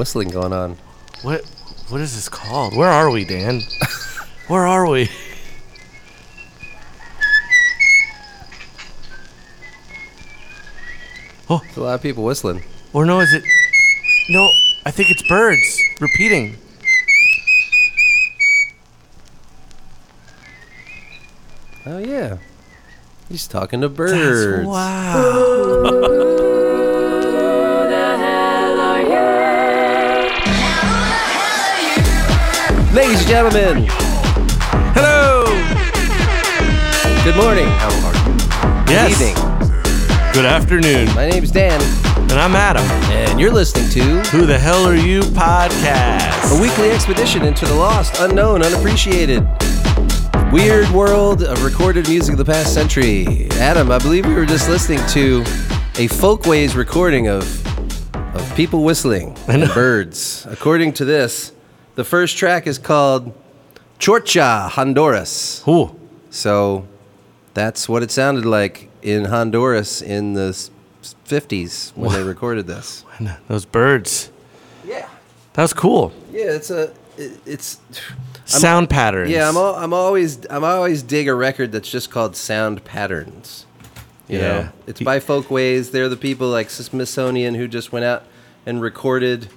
whistling going on. What what is this called? Where are we, Dan? Where are we? Oh, There's a lot of people whistling. Or no, is it No, I think it's birds repeating. Oh yeah, he's talking to birds. wow. gentlemen, Hello. good morning. Good Yes. evening. Good afternoon. My name's Dan, And I'm Adam. and you're listening to Who the hell are you podcast? a weekly expedition into the lost, unknown, unappreciated, weird world of recorded music of the past century. Adam, I believe we were just listening to a folkways recording of of people whistling and birds. According to this, the first track is called Chorcha Honduras. Ooh. So that's what it sounded like in Honduras in the 50s when they recorded this. Those birds. Yeah. That was cool. Yeah, it's a it, it's Sound patterns. Yeah, I'm al- I'm always I'm always dig a record that's just called Sound Patterns. You Yeah. know, it's by Folkways. They're the people like Smithsonian who just went out and recorded.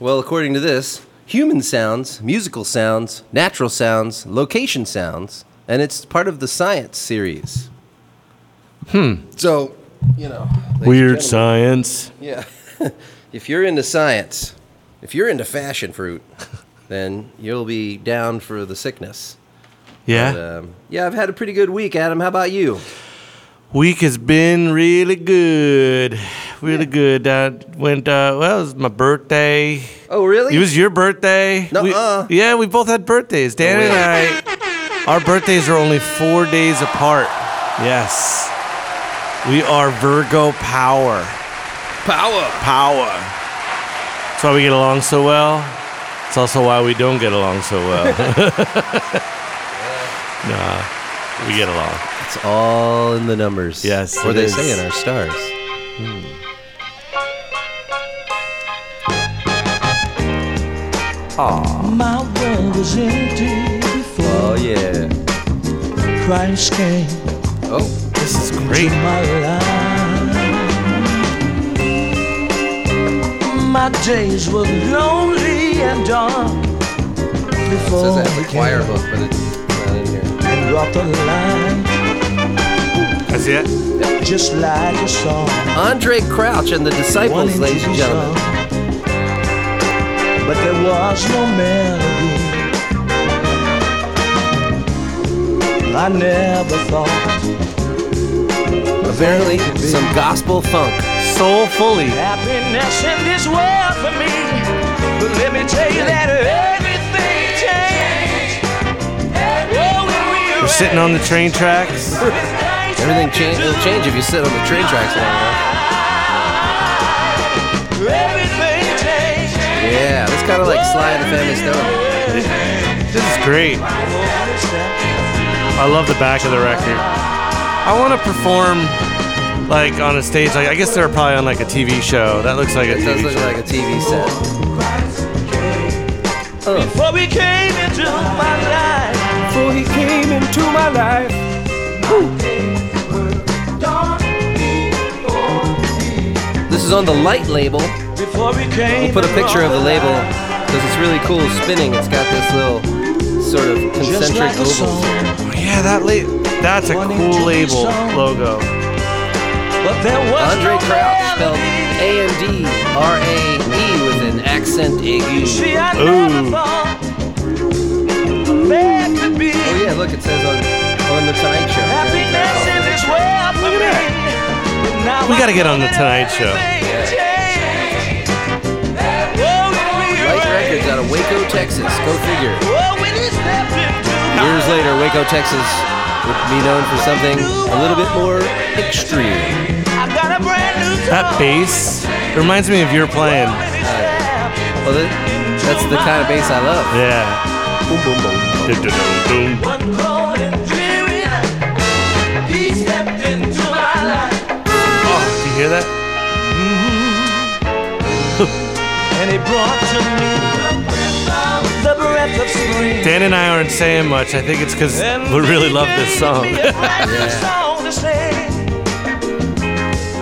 Well, according to this, human sounds, musical sounds, natural sounds, location sounds, and it's part of the science series. Hmm. So, you know, Weird science. yeah. if you're into science, if you're into fashion fruit, then you'll be down for the sickness. Yeah. But, um, yeah, I've had a pretty good week, Adam. How about you? Week has been really good. Really good. Uh, went, uh, well, it was my birthday. Oh, really? It was your birthday. Nuh-uh. yeah, we both had birthdays. Dan No and. I, our birthdays are only four days apart. Yes. We are Virgo power. power. Power. That's why we get along so well. It's also why we don't get along so well. nah, we get along. It's all in the numbers. Yes, Or they is. say in our stars. Hmm. My world was empty before Oh, yeah. Christ came Oh, This is great. to my life. My days were lonely and dark before. it says that's he a choir book, but it's not in here. and brought the light, That's it. just like a song. Andraé Crouch and the Disciples, ladies and gentlemen. song. But there was no melody. I never thought Apparently, some gospel funk. Soulfully. happiness in this world for me. But let me tell you that everything changed. When we We're sitting on the train tracks. Everything change. It'll change if you sit on the train tracks long enough. Yeah, that's kind of like Sly and the Family Stone. This is great. I love the back of the record. I want to perform like on a stage. Like I guess they're probably on like a TV show. That looks like a It does TV look show. like a TV set. Before we came into my life. Before he came into my life. This is on the Light label. Before we came. We'll put a picture of the label because it's really cool spinning. It's got this little sort of concentric like a ovals. song. Oh, yeah, that la- That's a cool label logo. But there was Andraé no Crouch, spelled melody. A N D R A E with an accent aigu. See, I Ooh. never thought there could be Oh yeah, look, it says on on the Tonight Show. happiness in this We gotta get on the Tonight Show. everything changed. When we Light Records out of Waco, Texas. Go figure. When he stepped into Years later, Waco, Texas would be known for something a little bit more extreme. I got a brand new That bass reminds me of your playing. Stepped Well, that, that's the kind of bass I love. Yeah. Boom, boom, boom. Dun-dun-dun-dun. Hear that? and he brought to me the breath of spring. Dan and I aren't saying much. I think it's because we really love this song.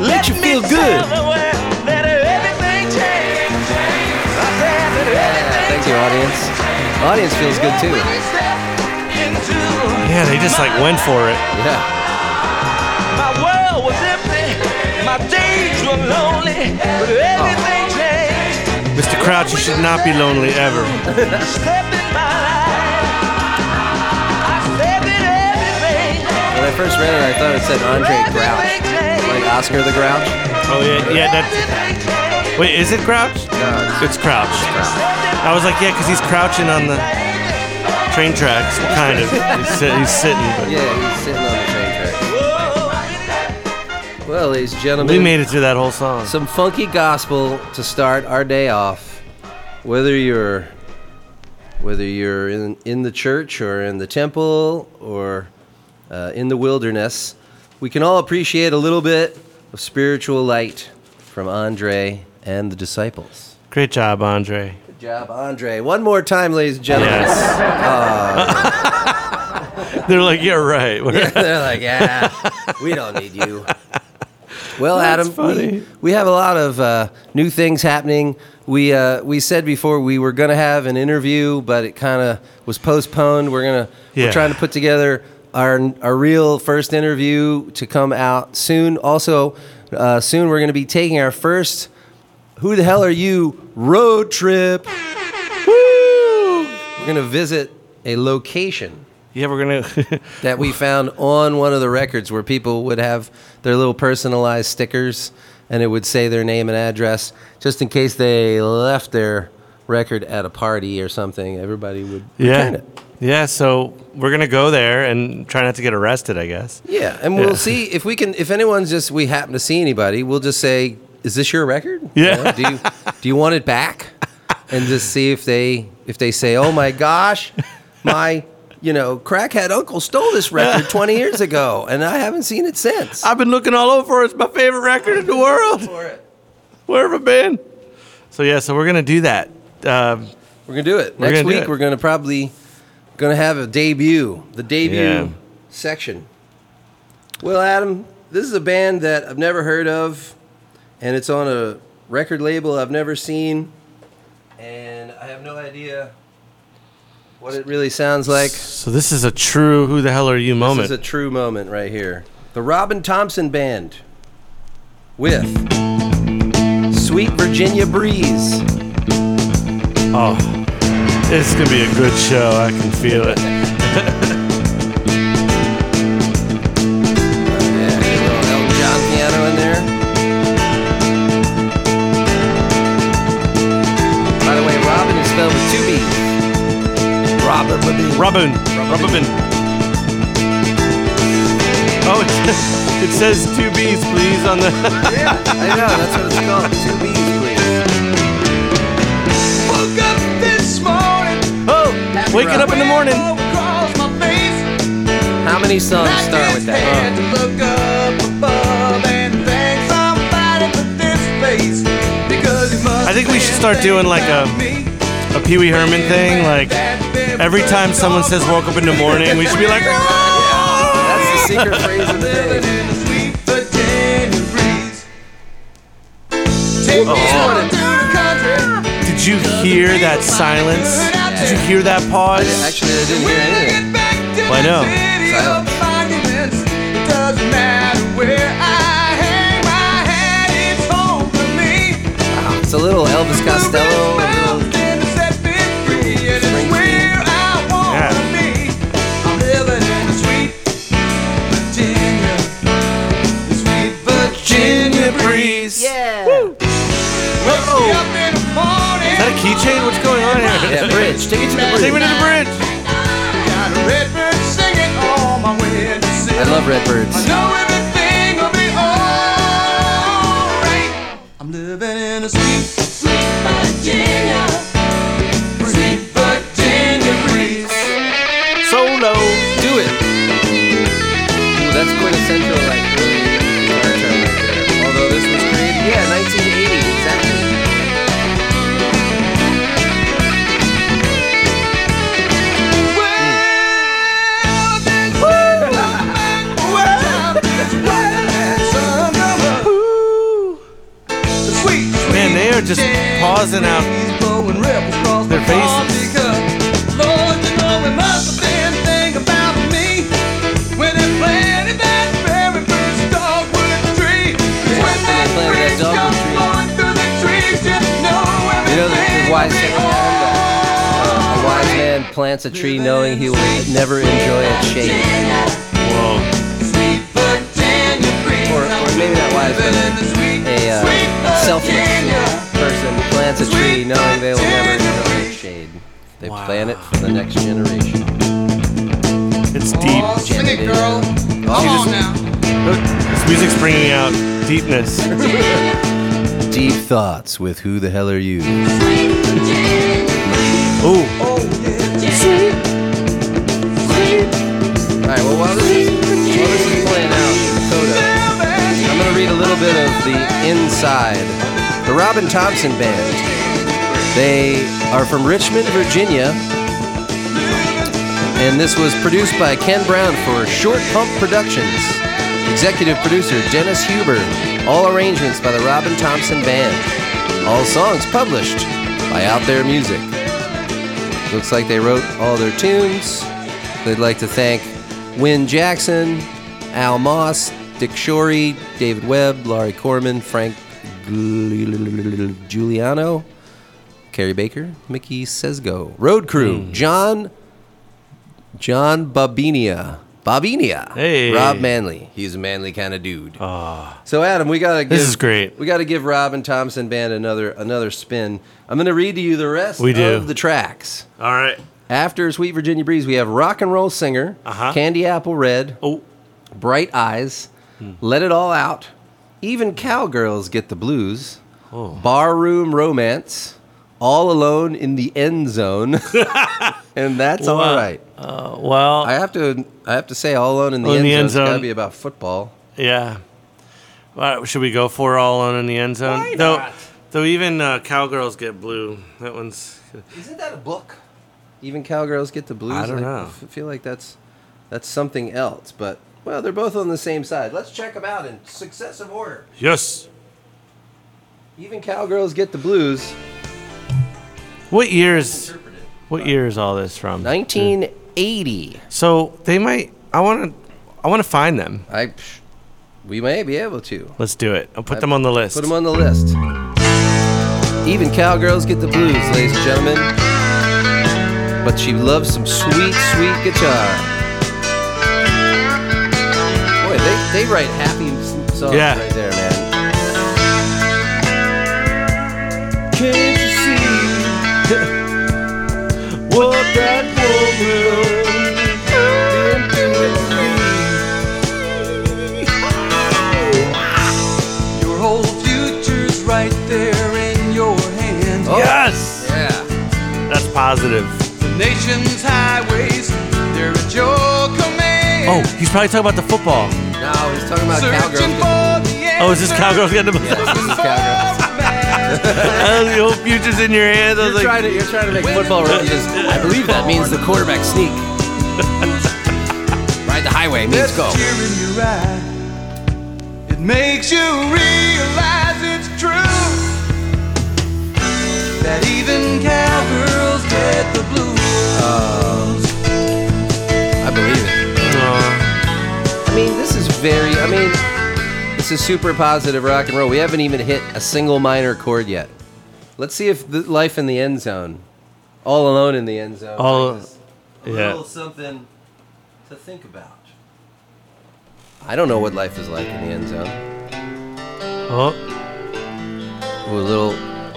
Let you feel good. Thank you, audience. Audience feels good too. yeah, they just like went for it. Yeah. My days were lonely, but everything changed. Mr. Crouch, you should not be lonely ever. Stepped in my life. I stepped in everything. When I first read it, I thought it said Andraé Grouch, like Oscar the Grouch. Oh yeah, yeah. That. Wait, is it Crouch? No, it's It's Crouch. I was like, yeah, because he's crouching on the train tracks, kind of. He's, sit- he's sitting. But yeah, he's sitting on the train track. Well, ladies and gentlemen, we made it through that whole song. some funky gospel to start our day off. Whether you're whether you're in in the church or in the temple or uh, in the wilderness, we can all appreciate a little bit of spiritual light from Andraé and the disciples. Great job, Andraé. Good job, Andraé. One more time, ladies and gentlemen. Yes. They're like, yeah, right. They're like, yeah, we don't need you. Well, That's Adam, we, we have a lot of uh, new things happening. We uh, we said before we were going to have an interview, but it kind of was postponed. We're gonna Yeah. we're trying to put together our our real first interview to come out soon. Also, uh, soon we're going to be taking our first "Who the hell are you?" road trip. Woo! We're going to visit a location yeah, we're gonna. that we found on one of the records where people would have their little personalized stickers and it would say their name and address just in case they left their record at a party or something everybody would return yeah, it yeah. So we're gonna go there and try not to get arrested. I guess. yeah and we'll Yeah. see if we can if anyone's just we happen to see anybody we'll just say is this your record Yeah. You know, do you do you want it back and just see if they if they say oh my gosh my you know crackhead uncle stole this record 20 years ago and i haven't seen it since I've been looking all over. It. It's my favorite record in the world. for it Where have I been? So yeah, so we're gonna do that. Um, We're gonna do it We're next gonna do week. it. We're gonna probably gonna have a debut, the debut Yeah. section. Well, Adam, this is a band that I've never heard of, and it's on a record label I've never seen, and I have no idea what it really sounds like. so this is a true "Who the hell are you" moment. This is a true moment right here. The Robin Thompson Band with Sweet Virginia Breeze. oh, it's gonna be a good show. I can feel it. Robin Levine. Robin, Robin. Oh, it, it says two B's, please, on the. Yeah, I know, that's what it's called. Two B's, please. Woke up this morning, oh, waking up in the morning. my face. How many songs start with that? Had to look up above and thank somebody for this place. Because must I think we should start doing like a a Pee Wee Herman thing. Like every time someone says "woke up in the morning," we should be like, "Oh!" That's the secret phrase of the day. Oh. Did you hear that silence? Did you hear that pause? Actually, I didn't hear anything. Well, I know. Doesn't matter where I hang my hat, it's home for me. Wow, it's a little Elvis Costello. Keychain? What's going on here? Yeah, bridge. Take it to the bridge. Take me bridge. to the bridge. I love Redbirds. know everything will be alright. I'm living in a sweet, sweet Virginia, sweet Virginia breeze. Solo. Do it. Ooh, that's quintessential, like early breeze dogwood comes tree. blowing through the trees, just know You know the, the wise a wise man plants a tree knowing he will never enjoy its shade. Whoa. Or- or maybe not wise, but A uh, person plants a tree knowing they will never enjoy its shade. They Wow. plant it for the next generation. It's deep. Oh, sing it, girl. Dana. Come on now. This music's bringing out deepness. Deep thoughts with who the hell are you? Ooh. Oh, All right. Well, while this is while this is playing out, Dakota, I'm gonna read a little bit of the inside. The Robin Thompson Band. They are from Richmond, Virginia, and this was produced by Ken Brown for Short Pump Productions. Executive producer Dennis Huber. All arrangements by the Robin Thompson Band. All songs published by Out There Music. Looks like they wrote all their tunes. They'd like to thank Win Jackson, Al Moss, Dick Shorey, David Webb, Laurie Corman, Frank Giuliano, Carrie Baker, Mickey Sesgo, Road Crew, John John Babinia. Babinia. Hey. Rob Manley. He's a manly kind of dude. Ah. So Adam, we gotta give This is great. We gotta give Robin Thompson Band another another spin. I'm gonna read to you the rest We do. of the tracks. All right. After Sweet Virginia Breeze, we have Rock and Roll Singer, Uh-huh. Candy Apple Red, Oh. Bright Eyes, Let It All Out, Even Cowgirls Get the Blues, Oh. Barroom Romance, All Alone in the End Zone, and that's all Wow. right. Uh, well, I have to I have to say All Alone in the End the Zone. End It's got to be about football. yeah. All right, should we go for all alone in the end zone? Why though, not? though even uh, cowgirls get blue. That one's. Isn't that a book? Even Cowgirls Get the Blues. I don't know. f- feel like that's that's something else, but well, they're both on the same side. Let's check them out in successive order. Yes. Even Cowgirls Get the Blues. What years? What year is all this from? 1980. So they might. I want to. I want to find them. I, we may be able to Let's do it. I'll put them on the list. put them on the list. Even Cowgirls Get the Blues, ladies and gentlemen. But she loves some sweet, sweet guitar. They, they write happy songs Yeah. right there, man. Can't you see what that woman been to me? Your whole future's right there in your hands. Oh, Yes. Yeah. That's positive. The nation's highways, they're at your command. Oh, he's probably talking about the football. No, he's talking about Searching cowgirls. Oh, is this cowgirls getting the? Yes, this is cowgirls. Oh, the whole future's in your hands. I was You're like, trying to you're trying to make football references. I believe that means the quarterback sneak. Ride the highway means That go. tear in your eye, it makes you realize it's true that even cowgirls get the blues. Oh. Very. I mean, this is super positive rock and roll. We haven't even hit a single minor chord yet. Let's see if the life in the end zone, all alone in the end zone, All- brings a yeah. little something to think about. I don't know what life is like in the end zone. oh, Ooh, a little,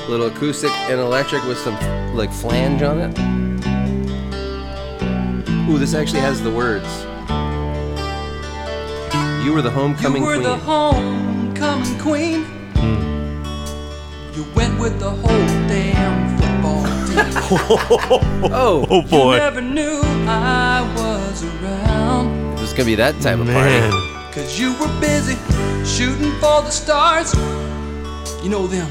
little acoustic and electric with some like flange on it. Ooh, this actually has the words. You were the homecoming queen. you were queen. the homecoming queen. You went with the whole damn football team. oh, oh boy, You never knew I was around. it was gonna be that type of man. party. Cause you were busy shooting for the stars. You know them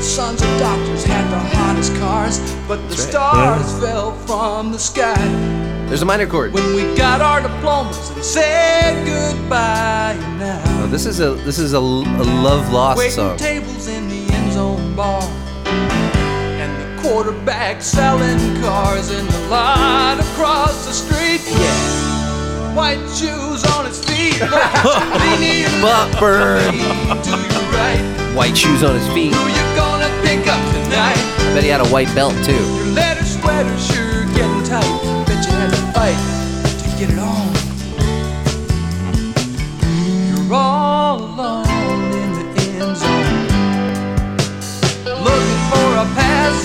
sons of doctors had the hottest cars, but the right. stars fell from the sky There's a minor chord. when we got our diplomas and said goodbye. Now Oh, this is a this is a, a love lost waiting song. tables in the end zone bar. quarterback selling cars in the lot across the street. Yeah. White shoes on his feet. Buckburn. right. White shoes on his feet. Who you gonna pick up tonight? I bet he had a white belt too. Your leather sweater get it on. You're all alone in the end zone. Looking for a pass.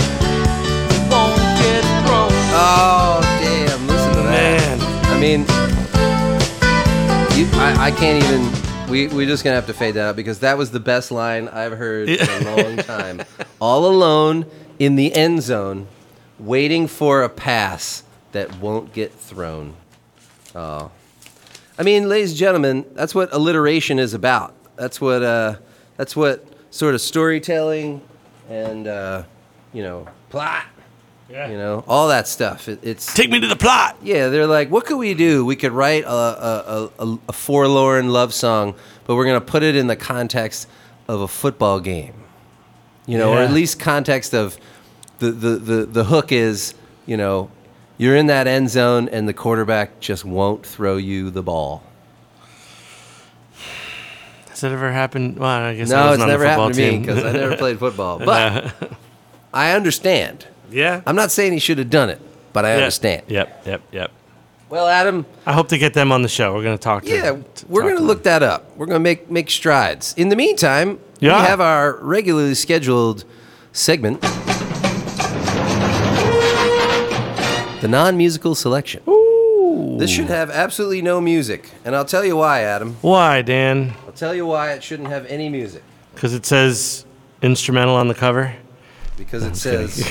that Won't get thrown. Oh damn! Listen to that. Man. I mean, you, I, I can't even. We we just gonna have to fade that out because that was the best line I've heard in a long time. All alone in the end zone, waiting for a pass that won't get thrown. Oh, I mean, ladies and gentlemen, that's what alliteration is about. That's what uh, that's what sort of storytelling and uh, you know plot. Yeah. You know all that stuff. It, it's Take me to the plot. yeah, they're like, what could we do? We could write a, a, a, a forlorn love song, but we're going to put it in the context of a football game. You know, or at least context of the, the, the, the hook is, you know, you're in that end zone and the quarterback just won't throw you the ball. Has that ever happened? Well, I guess No, wasn't it's never happened to me because I never played football. But I understand. yeah. I'm not saying he should have done it, but I Yeah. understand. Yep. Yep. Yep. Well, Adam, I hope to get them on the show. We're going to talk to. Yeah, to we're going to them. look that up. We're going to make make strides. In the meantime, Yeah. we have our regularly scheduled segment, the non-musical selection. This should have absolutely no music, and I'll tell you why, Adam. Why, Dan? I'll tell you why it shouldn't have any music Because it says instrumental on the cover. because it says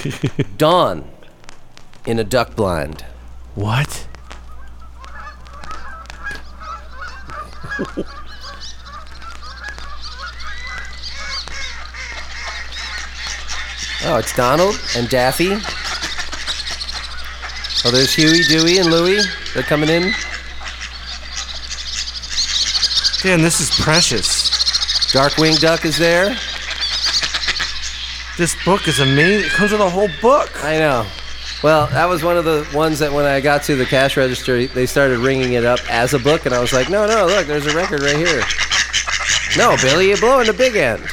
"Dawn" in a duck blind. What? Oh, it's Donald and Daffy. Oh, there's Huey, Dewey, and Louie. They're coming in. Dan, this is precious. Darkwing Duck is there. This book is amazing. It comes with a whole book. I know. Well, that was one of the ones that when I got to the cash register, they started ringing it up as a book, and I was like, no, no, look, there's a record right here. No, Billy, you're blowing the big end.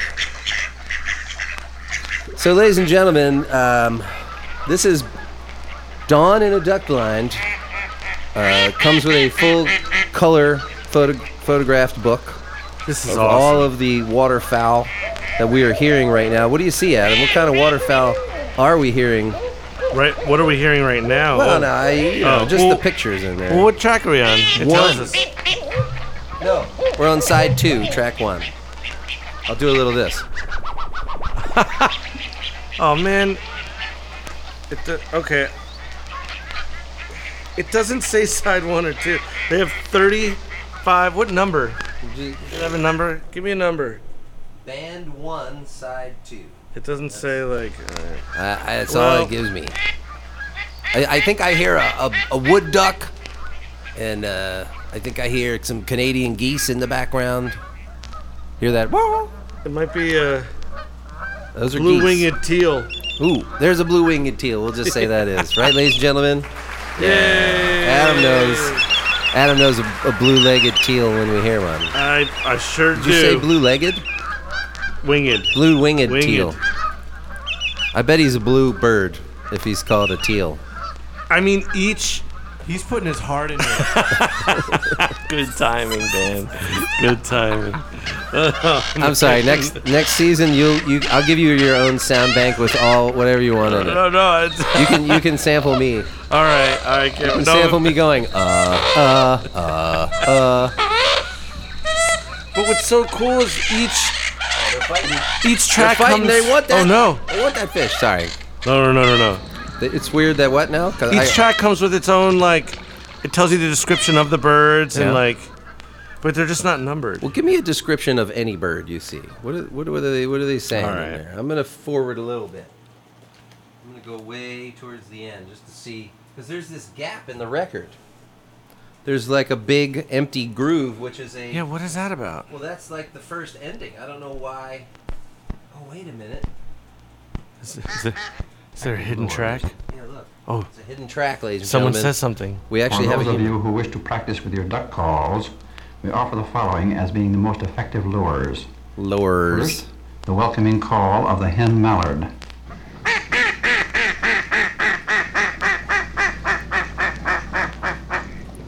So, ladies and gentlemen, um, this is Dawn in a Duck Blind. Uh, comes with a full color photo- photographed book This is of awesome. all of the waterfowl that we are hearing right now. What do you see, Adam? What kind of waterfowl are we hearing? right. What are we hearing right now? Well, Oh. no, I, you know, Oh, just well- the pictures in there. Well, what track are we on? It tells One. us. No, we're on side two, track one. I'll do a little of this. Oh man. It do- okay. It doesn't say side one or two. They have thirty-five. What number? Do you have a number? Give me a number. Band one, side two. It doesn't say like. Uh, Uh, that's all it gives me. I, I think I hear a, a, a wood duck, and uh, I think I hear some Canadian geese in the background. Hear that? Whoa it might be a Those are blue geese. winged teal. Ooh, there's a blue winged teal. We'll just say that is right, ladies and gentlemen. Yay! Adam knows. Adam knows a, a blue-legged teal when we hear one. I I sure Did do. you say blue-legged? winged? Blue-winged Winged. teal. I bet he's a blue bird if he's called a teal. I mean, each. He's putting his heart in it. Good timing, Dan. Good timing. I'm sorry. Next next season, you'll you I'll give you your own sound bank with all whatever you want in it. No, no. It's, You can you can sample me. All right, all right. Kevin. can No, sample me going uh uh uh uh. But what's so cool is each each They're track comes. They want that. Oh no! They want that fish. Sorry. No, no, no, no, no. It's weird that what now? Each I- track comes with its own like. It tells you the description of the birds Yeah. and like, but they're just not numbered. Well, give me a description of any bird you see. What are, what are they what are they saying All in there? I'm gonna forward a little bit. I'm gonna go way towards the end just to see because there's this gap in the record. There's like a big empty groove, which is a Yeah, what is that about? well, that's like the first ending. I don't know why. Oh, wait a minute. Is, is it, Is there a hidden track? Yeah, look. Oh. It's a hidden track, ladies and gentlemen. Someone gentlemen. says something. we actually For have a those of you who wish to practice with your duck calls, we offer the following as being the most effective lures. lowers. First, the welcoming call of the hen mallard.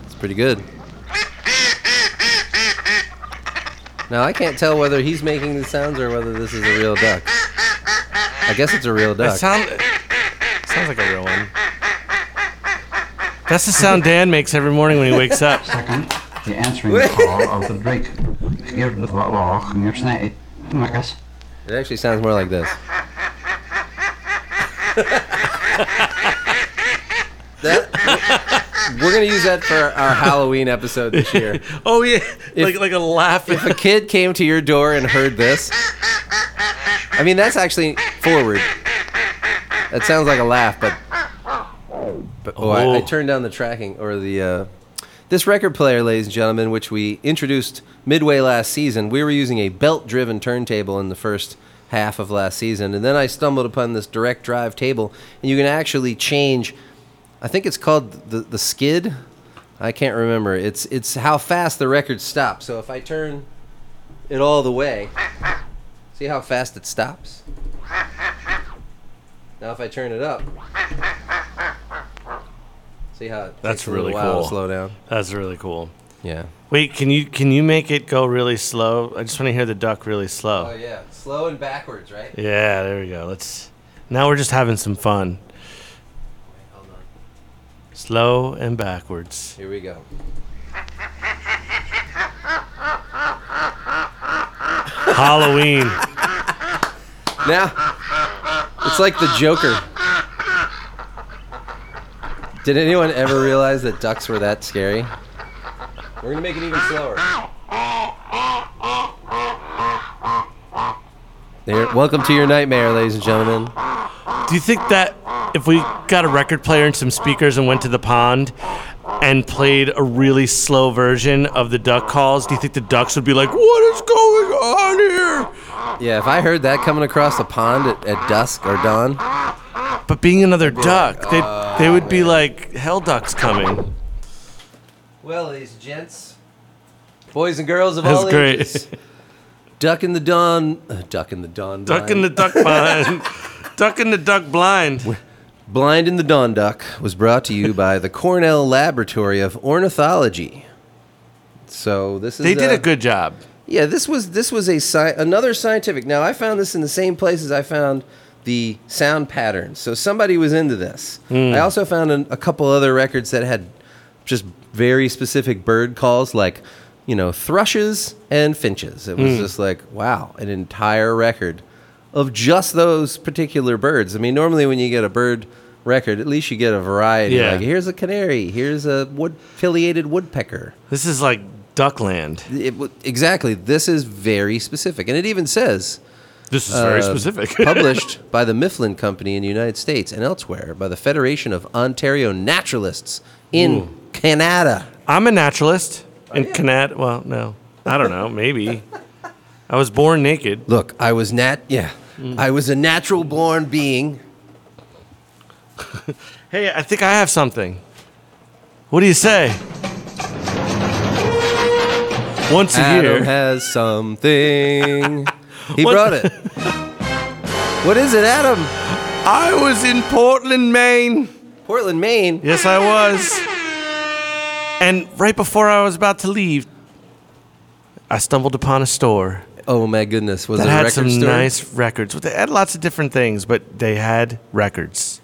It's pretty good. Now I can't tell whether he's making the sounds or whether this is a real duck. I guess it's a real That duck. sound sounds like a real one. That's the sound Dan makes every morning when he wakes up. Second, the answering call of the drake. Marcus. It actually sounds more like this. that we're gonna use that for our Halloween episode this year. Oh yeah, like like a laugh. If a kid came to your door and heard this, I mean that's actually forward. That sounds like a laugh, but but oh, I, I Oh. turned down the tracking or the uh, this record player, ladies and gentlemen, which we introduced midway last season. We were using a belt-driven turntable in the first half of last season, and then I stumbled upon this direct drive table, and you can actually change. I think it's called the the skid. I can't remember. It's it's how fast the record stops. So if I turn it all the way, see how fast it stops. Now if I turn it up, see how it That's takes a little really while cool. to slow down. That's really cool. Yeah. Wait, can you can you make it go really slow? I just want to hear the duck really slow. Oh yeah, slow and backwards, right? Yeah, there we go. Let's. Now we're just having some fun. Hold on. Slow and backwards. Here we go. Halloween. Now, it's like the Joker. Did anyone ever realize that ducks were that scary? We're gonna make it even slower. There, welcome to your nightmare, ladies and gentlemen. Do you think that if we got a record player and some speakers and went to the pond and played a really slow version of the duck calls, do you think the ducks would be like, "What is going on here?" Yeah, if I heard that coming across the pond at, at dusk or dawn, But being another duck, they they would be like, "Hell, ducks coming." Well, ladies and gents, boys and girls of That's all great. ages, duck in the dawn, uh, duck in the dawn, Duck in the duck blind. duck in the duck blind. Blind in the Dawn Duck was brought to you by the Cornell Laboratory of Ornithology. So this is They did a good job. Yeah, this was this was a sci- another scientific. Now I found this in the same places I found the sound patterns. So somebody was into this. Hmm. I also found an, a couple other records that had just very specific bird calls, like you know thrushes and finches. It was hmm. just like wow, an entire record of just those particular birds. I mean, normally when you get a bird record, at least you get a variety. Yeah. Like here's a canary, here's a wood affiliated woodpecker. This is like Duckland. It, exactly. This is very specific, and it even says This is very uh, specific. published by the Mifflin Company in the United States and elsewhere by the Federation of Ontario Naturalists in Canada. I'm a naturalist in? Canada. Well, no, I don't know. Maybe I was born naked. Look, I was nat. Yeah, I was a natural born being. Hey, I think I have something. What do you say? Once a Adam year, has something. He What- brought it. What is it, Adam? I was in Portland, Maine. Portland, Maine. Yes, I was. And right before I was about to leave, I stumbled upon a store Oh my goodness! Was that it a had record some store? nice records. They had lots of different things, but they had records.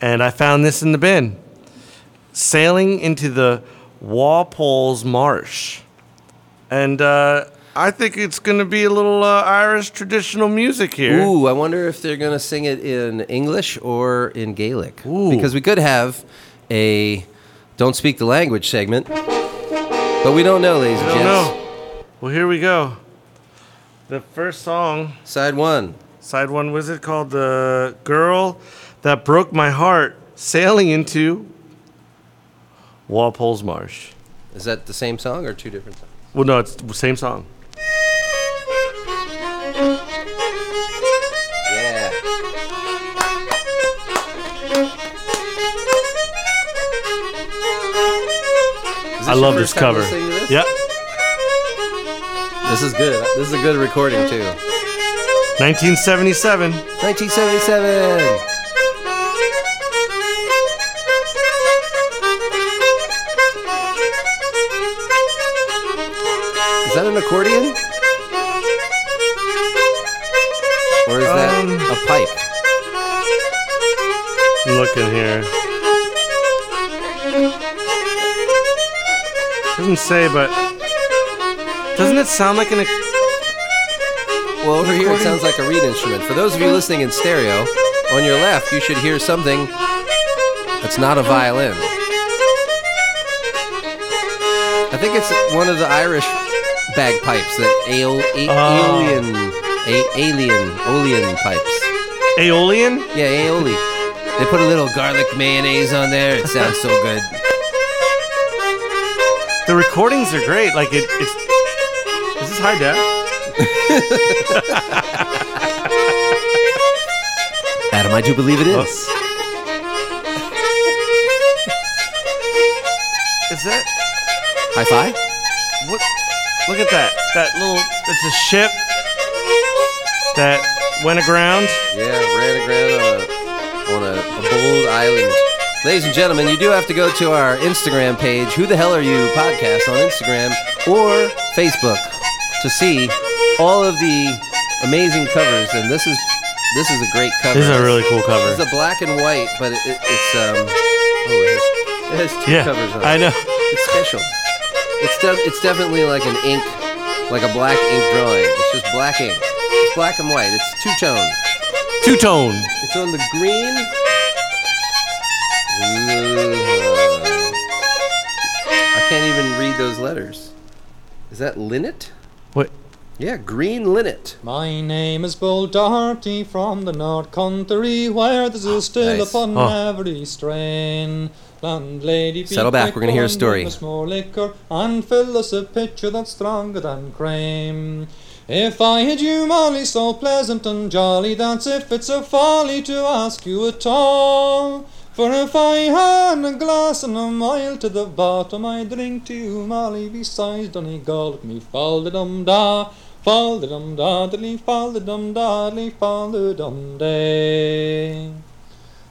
And I found this in the bin. Sailing into the Walpole's Marsh. And uh, I think it's going to be a little uh, Irish traditional music here. Ooh, I wonder if they're gonna sing it in English or in Gaelic. Ooh. Because we could have a "Don't Speak the Language" segment, but we don't know, ladies and don't gents. know. Well, here we go. The first song, Side one. side one, was it called The Girl That Broke My Heart Sailing into Walpole's Marsh? Is that the same song or two different songs? Well, no, it's the same song. Yeah. I love this cover. This? Yep. This is good. This is a good recording too. 1977. 1977. Accordion? Or is that Um, a pipe? Looking here. Doesn't say, but doesn't it sound like an? ac- Well, over here it sounds like a reed instrument. For those of you listening in stereo, on your left you should hear something that's not a violin. I think it's one of the Irish bagpipes, the aol- a- Oh. alien, a- alien, olean pipes. Aeolian? Yeah, aioli. They put a little garlic mayonnaise on there. It sounds so good. The recordings are great. Like it, it's. Is this high def? Adam, I do believe it is. Oh. is. Is that High five? what? Look at that. That little. It's a ship that went aground. Yeah, ran aground on a, on a, a bold island. Ladies and gentlemen, you do have to go to our Instagram page, Who the Hell Are You podcast on Instagram or Facebook to see all of the amazing covers. And this is this is a great cover. This is a really cool cover. It's a black and white, but it, it, it's um oh it has, it has two Yeah, covers on it. I know. It's special. It's de- it's definitely like an ink, like a black ink drawing. It's just black ink. It's black and white. It's two tone. Two tone. It's on the green. I can't even read those letters. Is that linnet? What? Yeah, green linnet. My name is Bold Doherty from the North Country, where there's a still nice. upon Oh. every strain. Landlady, be Settle back, we're gonna hear a story. us more liquor and fill us a pitcher that's stronger than cream. If I had you, Molly, so pleasant and jolly, that's if it's a folly to ask you at all. For if I had a glass and a mile to the bottom, I'd drink to you, Molly, besides Donegal. Let me fall the dum da, fall the dum da, diddly fall the dum da, diddly fall the dum day.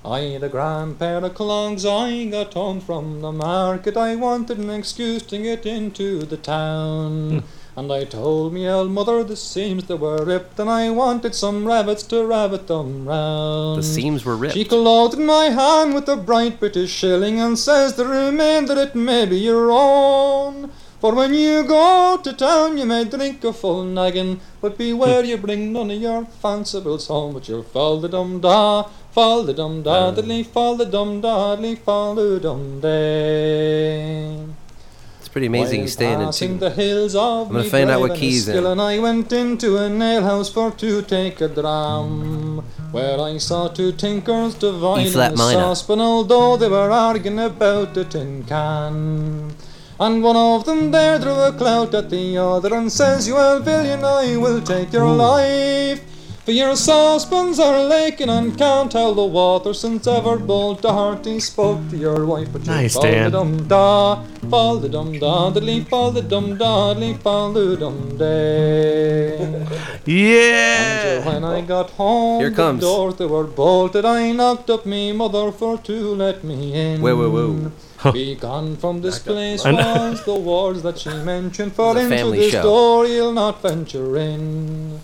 I had a grand pair of clogs I got home from the market. I wanted an excuse to get into the town. Hmm. And I told me old mother the seams they were ripped, and I wanted some rabbits to rabbit them round. The seams were ripped. She clothed my hand with a bright British shilling and says the remainder it may be your own. For when you go to town you may drink a full naggin, but beware hmm. you bring none of your fanciables home. But you'll fall the dum da, fall the dum da, diddly fall the dum da, diddly fall the dum day. It's pretty amazing. He's staying in tune. the hills of I'm gonna find out what Grave key he's in. Enniskillen, I went into an alehouse for to take a dram, where I saw two tinkers dividing a saucepan, although they were arguing about the tin can. And one of them there drew a clout at the other and says, You villain, I will take your life. For your saucepans are laking and can't tell the water since ever Bold Doherty spoke to your wife. But you Nice, fall Dan. the dum da, fall the dum da, diddly fall the dum da, diddly fall the dum day. Until Yeah. when I got home, Here comes. the doors they were bolted. I knocked up me mother for to let me in. Whoa, whoa, whoa. Be gone from this place I was the words that she mentioned. For into this show. door you'll not venture in.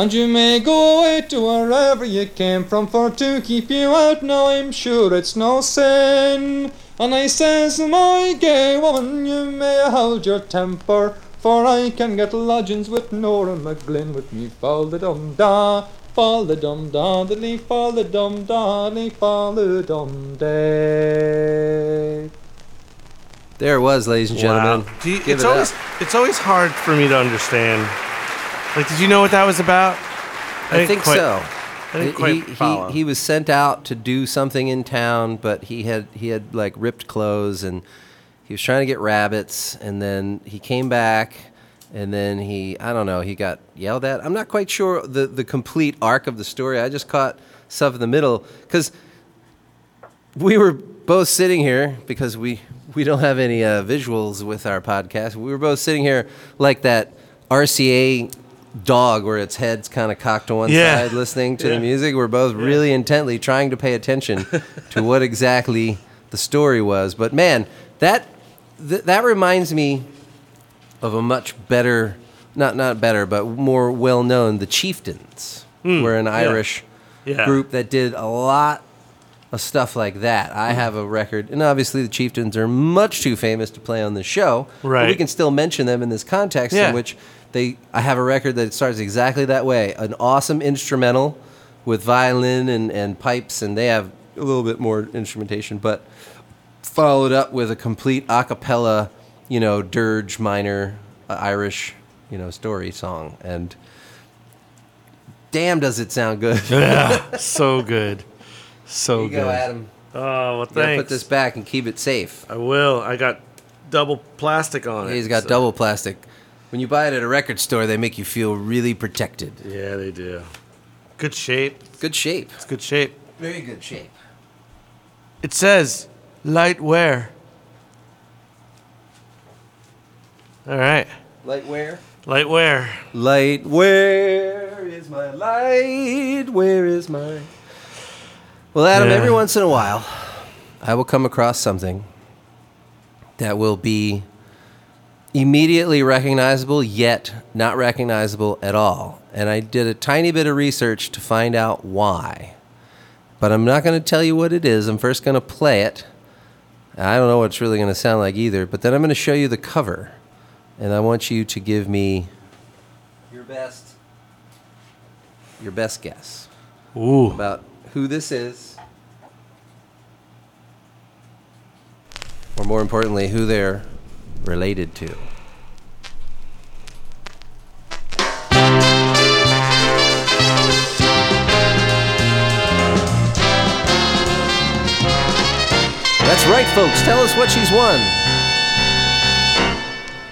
And you may go away to wherever you came from, for to keep you out now I'm sure it's no sin. And I says, my gay woman, you may hold your temper, for I can get lodgings with Nora McGlynn with me fall the dum da, fall the dum da, diddly fall the dum da, diddly fall the dum day. There it was, ladies and gentlemen. Wow. You- it's it up. always it's always hard for me to understand. Like, did you know what that was about? I didn't think quite- so. I he, quite he, he was sent out to do something in town, but he had he had like ripped clothes and he was trying to get rabbits, and then he came back, and then he I don't know he got yelled at. I'm not quite sure the the complete arc of the story. I just caught stuff in the middle because we were both sitting here because we we don't have any uh, visuals with our podcast. We were both sitting here like that RCA dog where its head's kind of cocked to one Yeah. side listening to Yeah. the music. We're both really intently trying to pay attention to what exactly the story was. But man, that th- that reminds me of a much better not not better, but more well known, the Chieftains. were an Irish Hmm. Yeah. group that did a lot of stuff like that. I have a record, and obviously the Chieftains are much too famous to play on the show. But we can still mention them in this context Yeah. in which they. I have a record that starts exactly that way. An awesome instrumental with violin and, and pipes, and they have a little bit more instrumentation, but followed up with a complete a cappella, you know, dirge minor uh, Irish, you know, story song. And damn, does it sound good. Yeah, so good, so Here you good. go, Adam. Oh well, You gotta thanks. put this back and keep it safe. I will. I got double plastic on it. He's got so- double plastic. When you buy it at a record store, they make you feel really protected. Yeah, they do. Good shape. Good shape. It's good shape. Very good shape. It says light wear. All right, Light wear. light wear. Light, where is my light? Where is my. Well, Adam, Yeah. every once in a while, I will come across something that will be immediately recognizable, yet not recognizable at all. And I did a tiny bit of research to find out why. But I'm not going to tell you what it is. I'm first going to play it. I don't know what it's really going to sound like either, but then I'm going to show you the cover. And I want you to give me your best your best guess Ooh. about who this is or more importantly who they're related to that's right folks tell us what she's won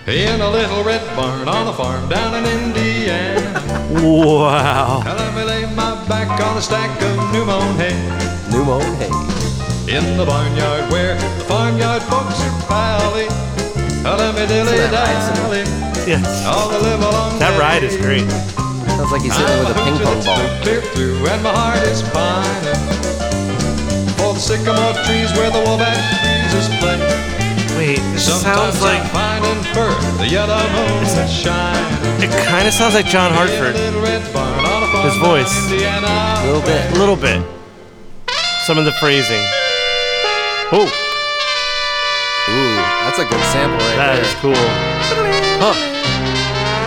In a little red barn on a farm down in Indiana. Wow. Now let me lay my back on a stack of new mown hay. new mown hay In the barnyard where the farmyard folks are pally. Now let me dilly Isn't that dally. Yes. All the live along That day. ride is great. sounds like he's sitting with a ping pong ball Clear through, and my heart is pining for the sycamore trees where the woolback breezes play. Wait, this sounds like finding fur, the yellow moon is shining. it kind of sounds like John Hartford. Little red barn on a farm His voice. a little bit A little bit. Some of the phrasing. Oh, ooh that's a good sample right that there is cool. Huh.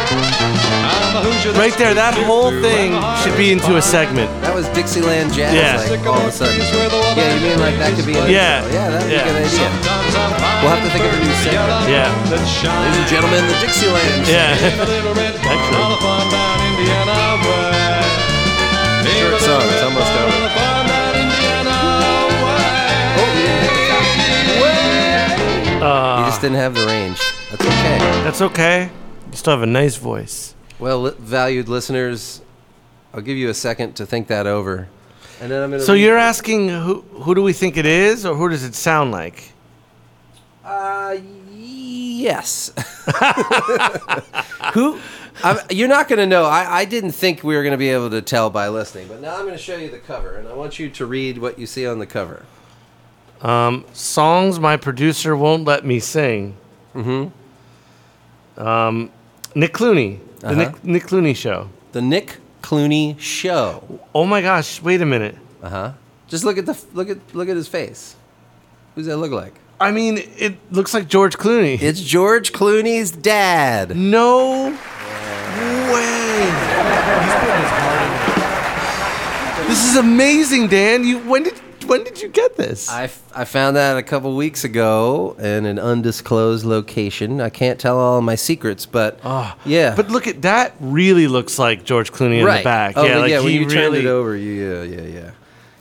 I'm a Hoosier Right there, that whole thing through, and my should be into a segment. That was Dixieland jazz, Yeah. like all of a sudden. Yeah, you mean like that could be an Yeah. intro. Yeah, that'd be a good idea. We'll have to think of a new segment. Yeah. yellow moon that's shining. Ladies and gentlemen, the Dixieland. Yeah. In a little Excellent. on a farm down Indiana way. In Short song, it's almost over. Way. You just didn't have the range. That's okay. That's okay. You still have a nice voice. Well, li- valued listeners, I'll give you a second to think that over. And then I'm to So you're asking who who do we think it is, or who does it sound like? Uh, yes. Who? I'm, you're not going to know. I, I didn't think we were going to be able to tell by listening, but now I'm going to show you the cover, and I want you to read what you see on the cover. Um, songs my producer won't let me sing. Mm-hmm. Um, Nick Clooney, the Uh-huh. Nick, Nick Clooney show. The Nick Clooney Show. Oh my gosh! Wait a minute. Uh huh. Just look at the look at look at his face. Who's that look like? I mean, it looks like George Clooney. It's George Clooney's dad. no way. This is amazing, Dan. You when did when did you get this? I, f- I found that a couple weeks ago in an undisclosed location. I can't tell all my secrets, but Ah, yeah. But look at that. Really looks like George Clooney in the back. Oh, yeah, like. When he you turned really. it over, you, yeah, yeah, yeah.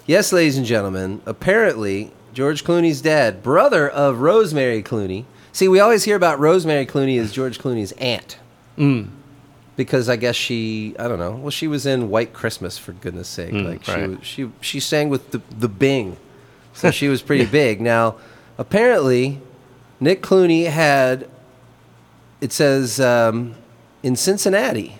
Yes, ladies and gentlemen. Apparently, George Clooney's dad, brother of Rosemary Clooney. See, we always hear about Rosemary Clooney as George Clooney's aunt. Because I guess she, I don't know. Well, she was in White Christmas for goodness sake. like she, Mm, right. was, she, she sang with the the Bing, so she was pretty big. Now, apparently, Nick Clooney had. It says um, in Cincinnati.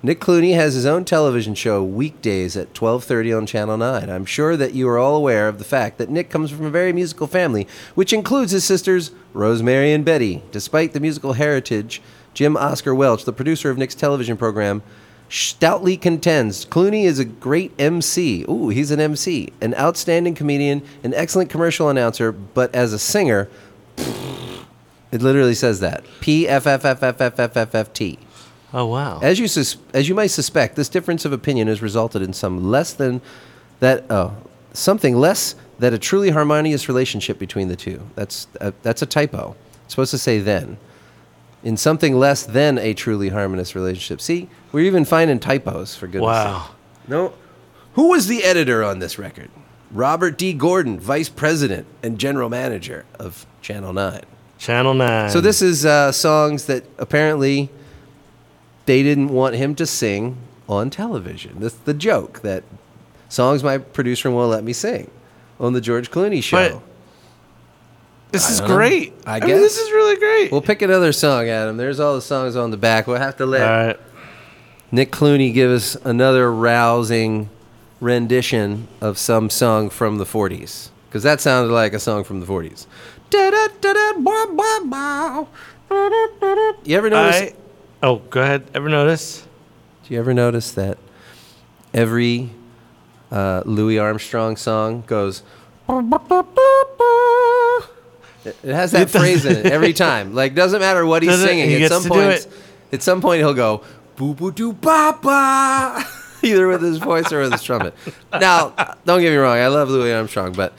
Nick Clooney has his own television show weekdays at 12:30 on Channel 9. I'm sure that you are all aware of the fact that Nick comes from a very musical family, which includes his sisters Rosemary and Betty. Despite the musical heritage, Jim Oscar Welch, the producer of Nick's television program, stoutly contends Clooney is a great MC. Ooh, he's an MC, an outstanding comedian, an excellent commercial announcer, but as a singer, it literally says that. P F F F F F F F T. Oh wow. As you sus- as you might suspect, this difference of opinion has resulted in some less than that oh, something less than a truly harmonious relationship between the two. That's uh, that's a typo. It's supposed to say then. In something less than a truly harmonious relationship. See, we're even finding typos for goodness Wow. sake. No. Who was the editor on this record? Robert D. Gordon, vice president and general manager of Channel 9. Channel Nine. So this is uh, songs that apparently they didn't want him to sing on television. That's the joke that songs my producer won't let me sing on the George Clooney show. But- This is know. great. I I, mean, this is really great. we'll pick another song, Adam. There's all the songs on the back. We'll have to let right. Nick Clooney give us another rousing rendition of some song from the 40s because that sounded like a song from the 40s. You ever notice? I, oh, go ahead. Ever notice? Do you ever notice that every uh, Louis Armstrong song goes? It has that phrase in it every time. Like doesn't matter what he's singing. He at some point, at some point he'll go boo boo doo ba ba, either with his voice or with his trumpet. Now, don't get me wrong. I love Louis Armstrong, but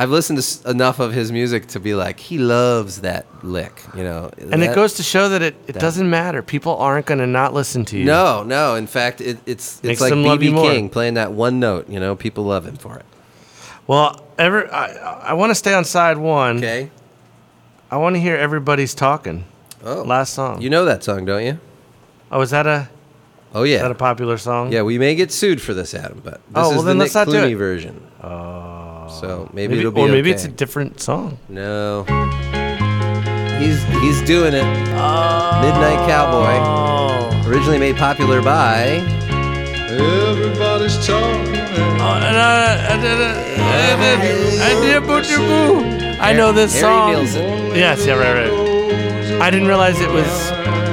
I've listened to enough of his music to be like he loves that lick. You know, And it goes to show that it, it doesn't matter. People aren't going to not listen to you. No, no. In fact, it, it's it's Makes like them love you BB. King playing that one note. You know, people love him for it. Well, ever I, I want to stay on side one. Okay. I want to hear everybody's talking. Oh, Last song. You know that song, don't you? oh, is that a Oh is yeah. that a popular song? yeah, we may get sued for this, Adam, but this Oh, is well, the then Nick let's not do Clooney it. version. Oh. So maybe, Maybe, it'll be or maybe okay. it's a different song. no. He's he's doing it. Midnight oh. Cowboy, Oh. originally made popular by. Everybody's talking. Oh, and I- I did it. I did it. I did boo. I know this song. Yes, yeah, right, right. I didn't realize it was.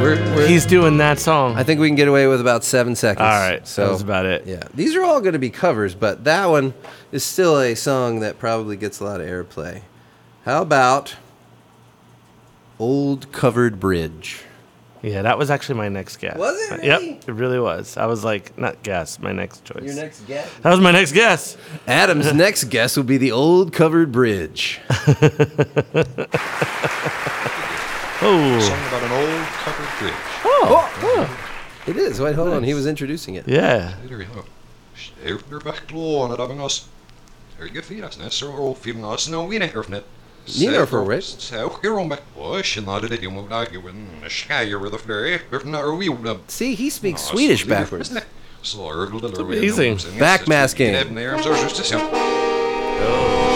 We're, we're, He's doing that song. I think we can get away with about seven seconds. All right, so that was about it. Yeah, these are all going to be covers, but that one is still a song that probably gets a lot of airplay. How about "Old Covered Bridge"? Yeah, that was actually my next guess. Was it uh, Yep, it really was. I was like, not guess, my next choice. Your next guess. that was my next guess. Adam's next guess will be the "Old Covered Bridge." Oh. Song about an old covered bridge. Oh. oh. oh. oh. It is. Wait, hold nice. on. He was introducing it. Yeah. See, he speaks Swedish backwards. It's amazing. Backmasking. Oh.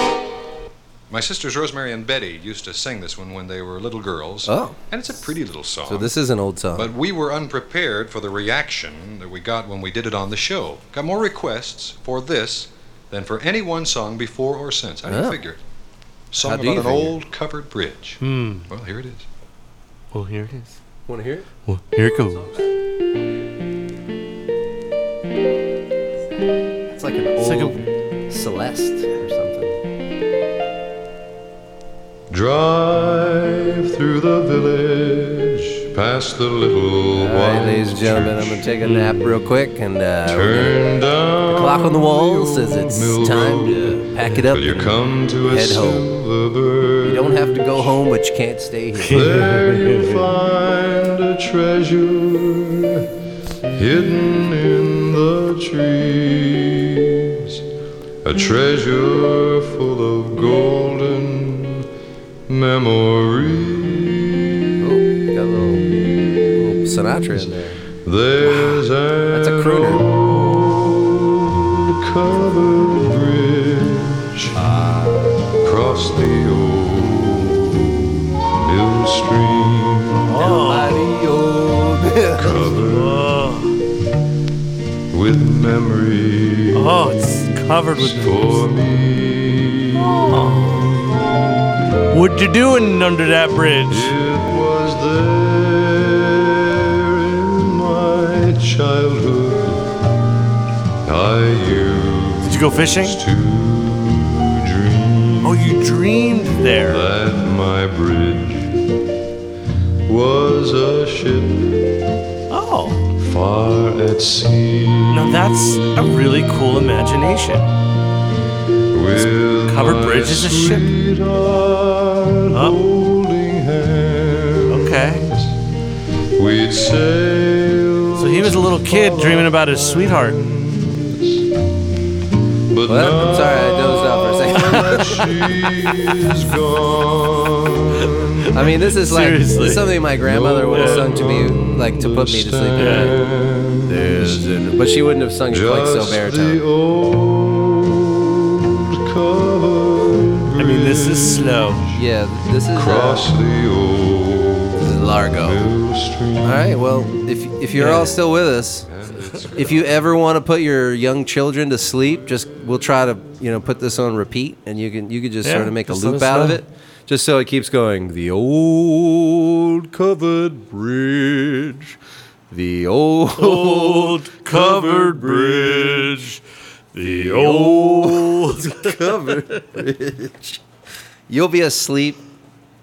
My sisters Rosemary and Betty used to sing this one when they were little girls. Oh. And it's a pretty little song. So this is an old song. But we were unprepared for the reaction that we got when we did it on the show. Got more requests for this than for any one song before or since. How do you Oh. figure? Song How do about you an figure? old covered bridge. Hmm. Well, here it is. Well, here it is. Want to hear it? Well, here it goes. It's like an It's like old Celeste or something. Drive through the village, past the little All right, ladies and gentlemen, I'm gonna take a nap real quick, and uh, Turn down the clock on the wall says it's time to pack it up. You and come to a head home. You don't have to go home, but you can't stay here. There you'll find a treasure hidden in the trees. A treasure full of golden memories. Oh, got a little, little Sinatra in there. There's That's a crooner. covered bridge ah, across the old stream with memory Oh, it's covered with. for me. Oh. What you doing under that bridge? It was there in my childhood. I used Did you go fishing? Oh, you dreamed there. that my bridge was a ship Oh, far at sea. now that's a really cool imagination. With covered my bridge is a ship? sweetheart holding hands. Okay. We'd sail. So he was a little kid dreaming about his sweetheart. But What? I'm sorry, I dozed off for a second. now that she's. I mean, this is like this is something my grandmother would have sung to me, like to put me to sleep. at night. There's an- But she wouldn't have sung it quite so Just baritone. Old covered I mean, this is slow. Yeah, this is uh, the old this is Largo. All right, well, if if you're all still with us, if you ever want to put your young children to sleep, just we'll try to you know put this on repeat, and you can you could just Yeah, sort of make a just let loop us out of know. it, just so it keeps going. The old covered bridge, the old Old covered bridge. The old. covered bridge. You'll be asleep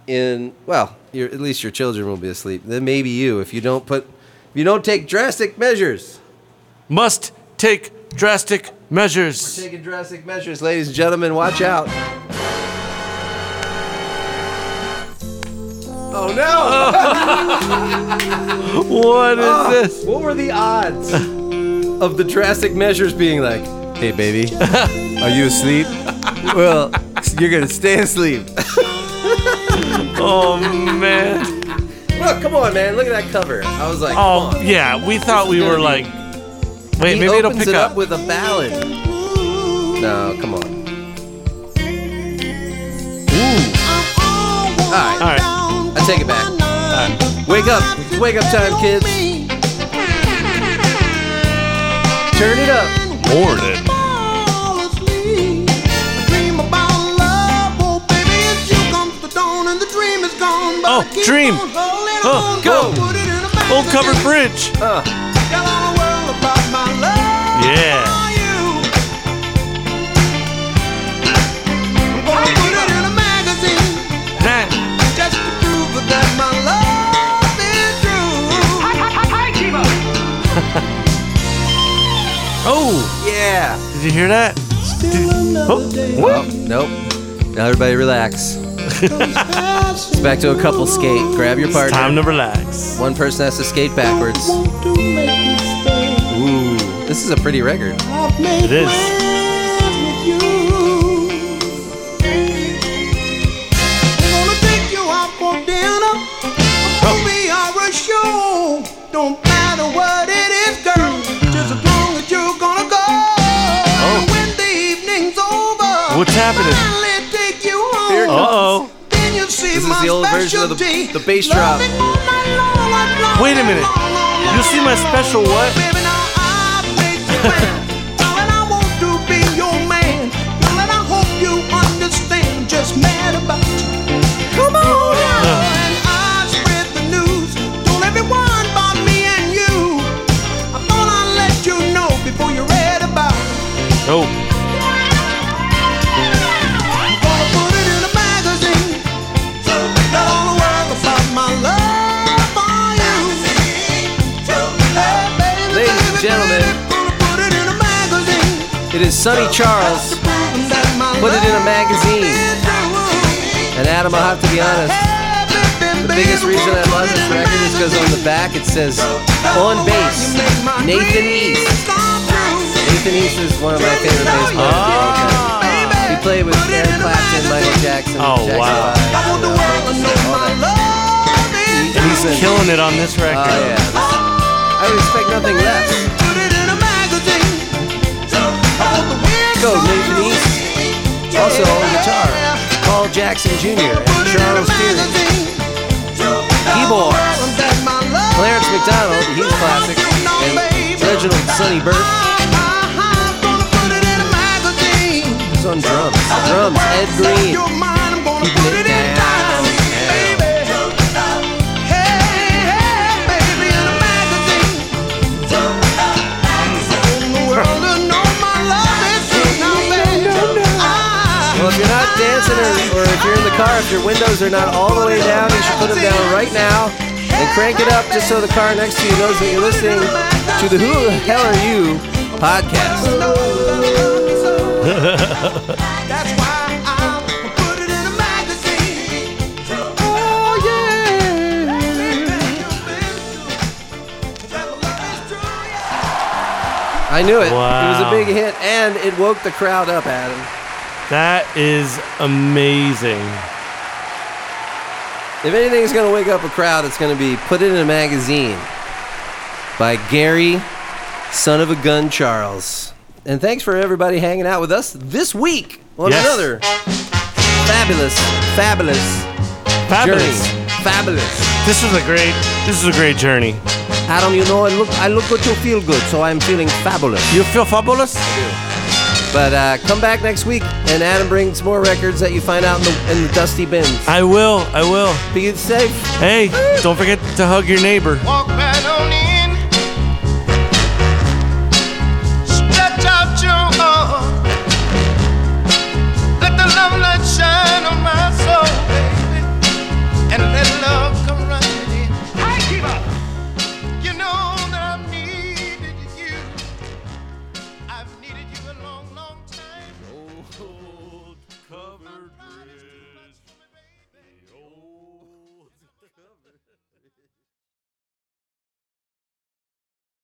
in well, at least your children will be asleep. Then maybe you, if you don't put, if you don't take drastic measures. Must take drastic measures. We're Taking drastic measures, ladies and gentlemen. Watch out. Oh no! What is ah, this? What were the odds of the drastic measures being like, "Hey, baby, are you asleep? well, you're gonna stay asleep." Oh man. Look, come on, man. Look at that cover. I was like, Oh come on. yeah, we thought we were be- like. Wait, he maybe it'll opens pick it up. up. with a ballad. No, come on. Ooh, All right, All right. I take it back. Wake up, It's wake up time, kids. Turn it up. Morning. Oh, dream. Oh, Go. Old covered bridge. Uh, Yeah. Oh, yeah. did you hear that? Oh, Oh, nope. Now everybody relax. it's back to a couple skate. Grab your partner. time to relax. One person has to skate backwards. Ooh, this is a pretty record. It is. Don't matter what it is, girl. What's happening? finally take you home. Here it Uh oh. Then you see This is my the old version of the- the bass drop. Loving all night long, night long, Wait a minute. long, long, long, You see my special what? Sonny Charles. Proving that my Put it in a magazine. And Adam, I'll have to be honest. The biggest reason I love this record is because on the back it says on bass, Nathan East. Nathan East is one of my favorite bass players of all time. He played with Eric Clapton, Michael Jackson, Oh, Jackson wow. Five, I want the world to know all my that. love is and he's killing it on this Oh record. yeah, I would expect nothing less. The Go to Nathan. East. Also on guitar, Paul Jackson Jr. and Charles magazine. keyboards. Clarence McDonald, the he's classic. And Reginald Sonny Burke is on drums. Drums, Ed Greene. If you're in the car, if your windows are not all the way down, you should put them down right now and crank it up just so the car next to you knows that you're listening to the Who the Hell Are You podcast. That's why I put it in a magazine. Oh, I knew it. It was a big hit and it woke the crowd up, Adam. That is amazing. If anything's going to wake up a crowd, it's going to be Put It in a Magazine by Gary, son of a gun Charles. And thanks for everybody hanging out with us this week on Yes. another fabulous, fabulous, Fabulous. journey. Fabulous. This was a great. This was a great journey. Adam, you know, I look, I look good to feel good, so I'm feeling fabulous. You feel fabulous? But uh, come back next week, and Adam brings more records that you find out in the, in the dusty bins. I will. I will. Be safe. Hey, don't forget to hug your neighbor. Walk past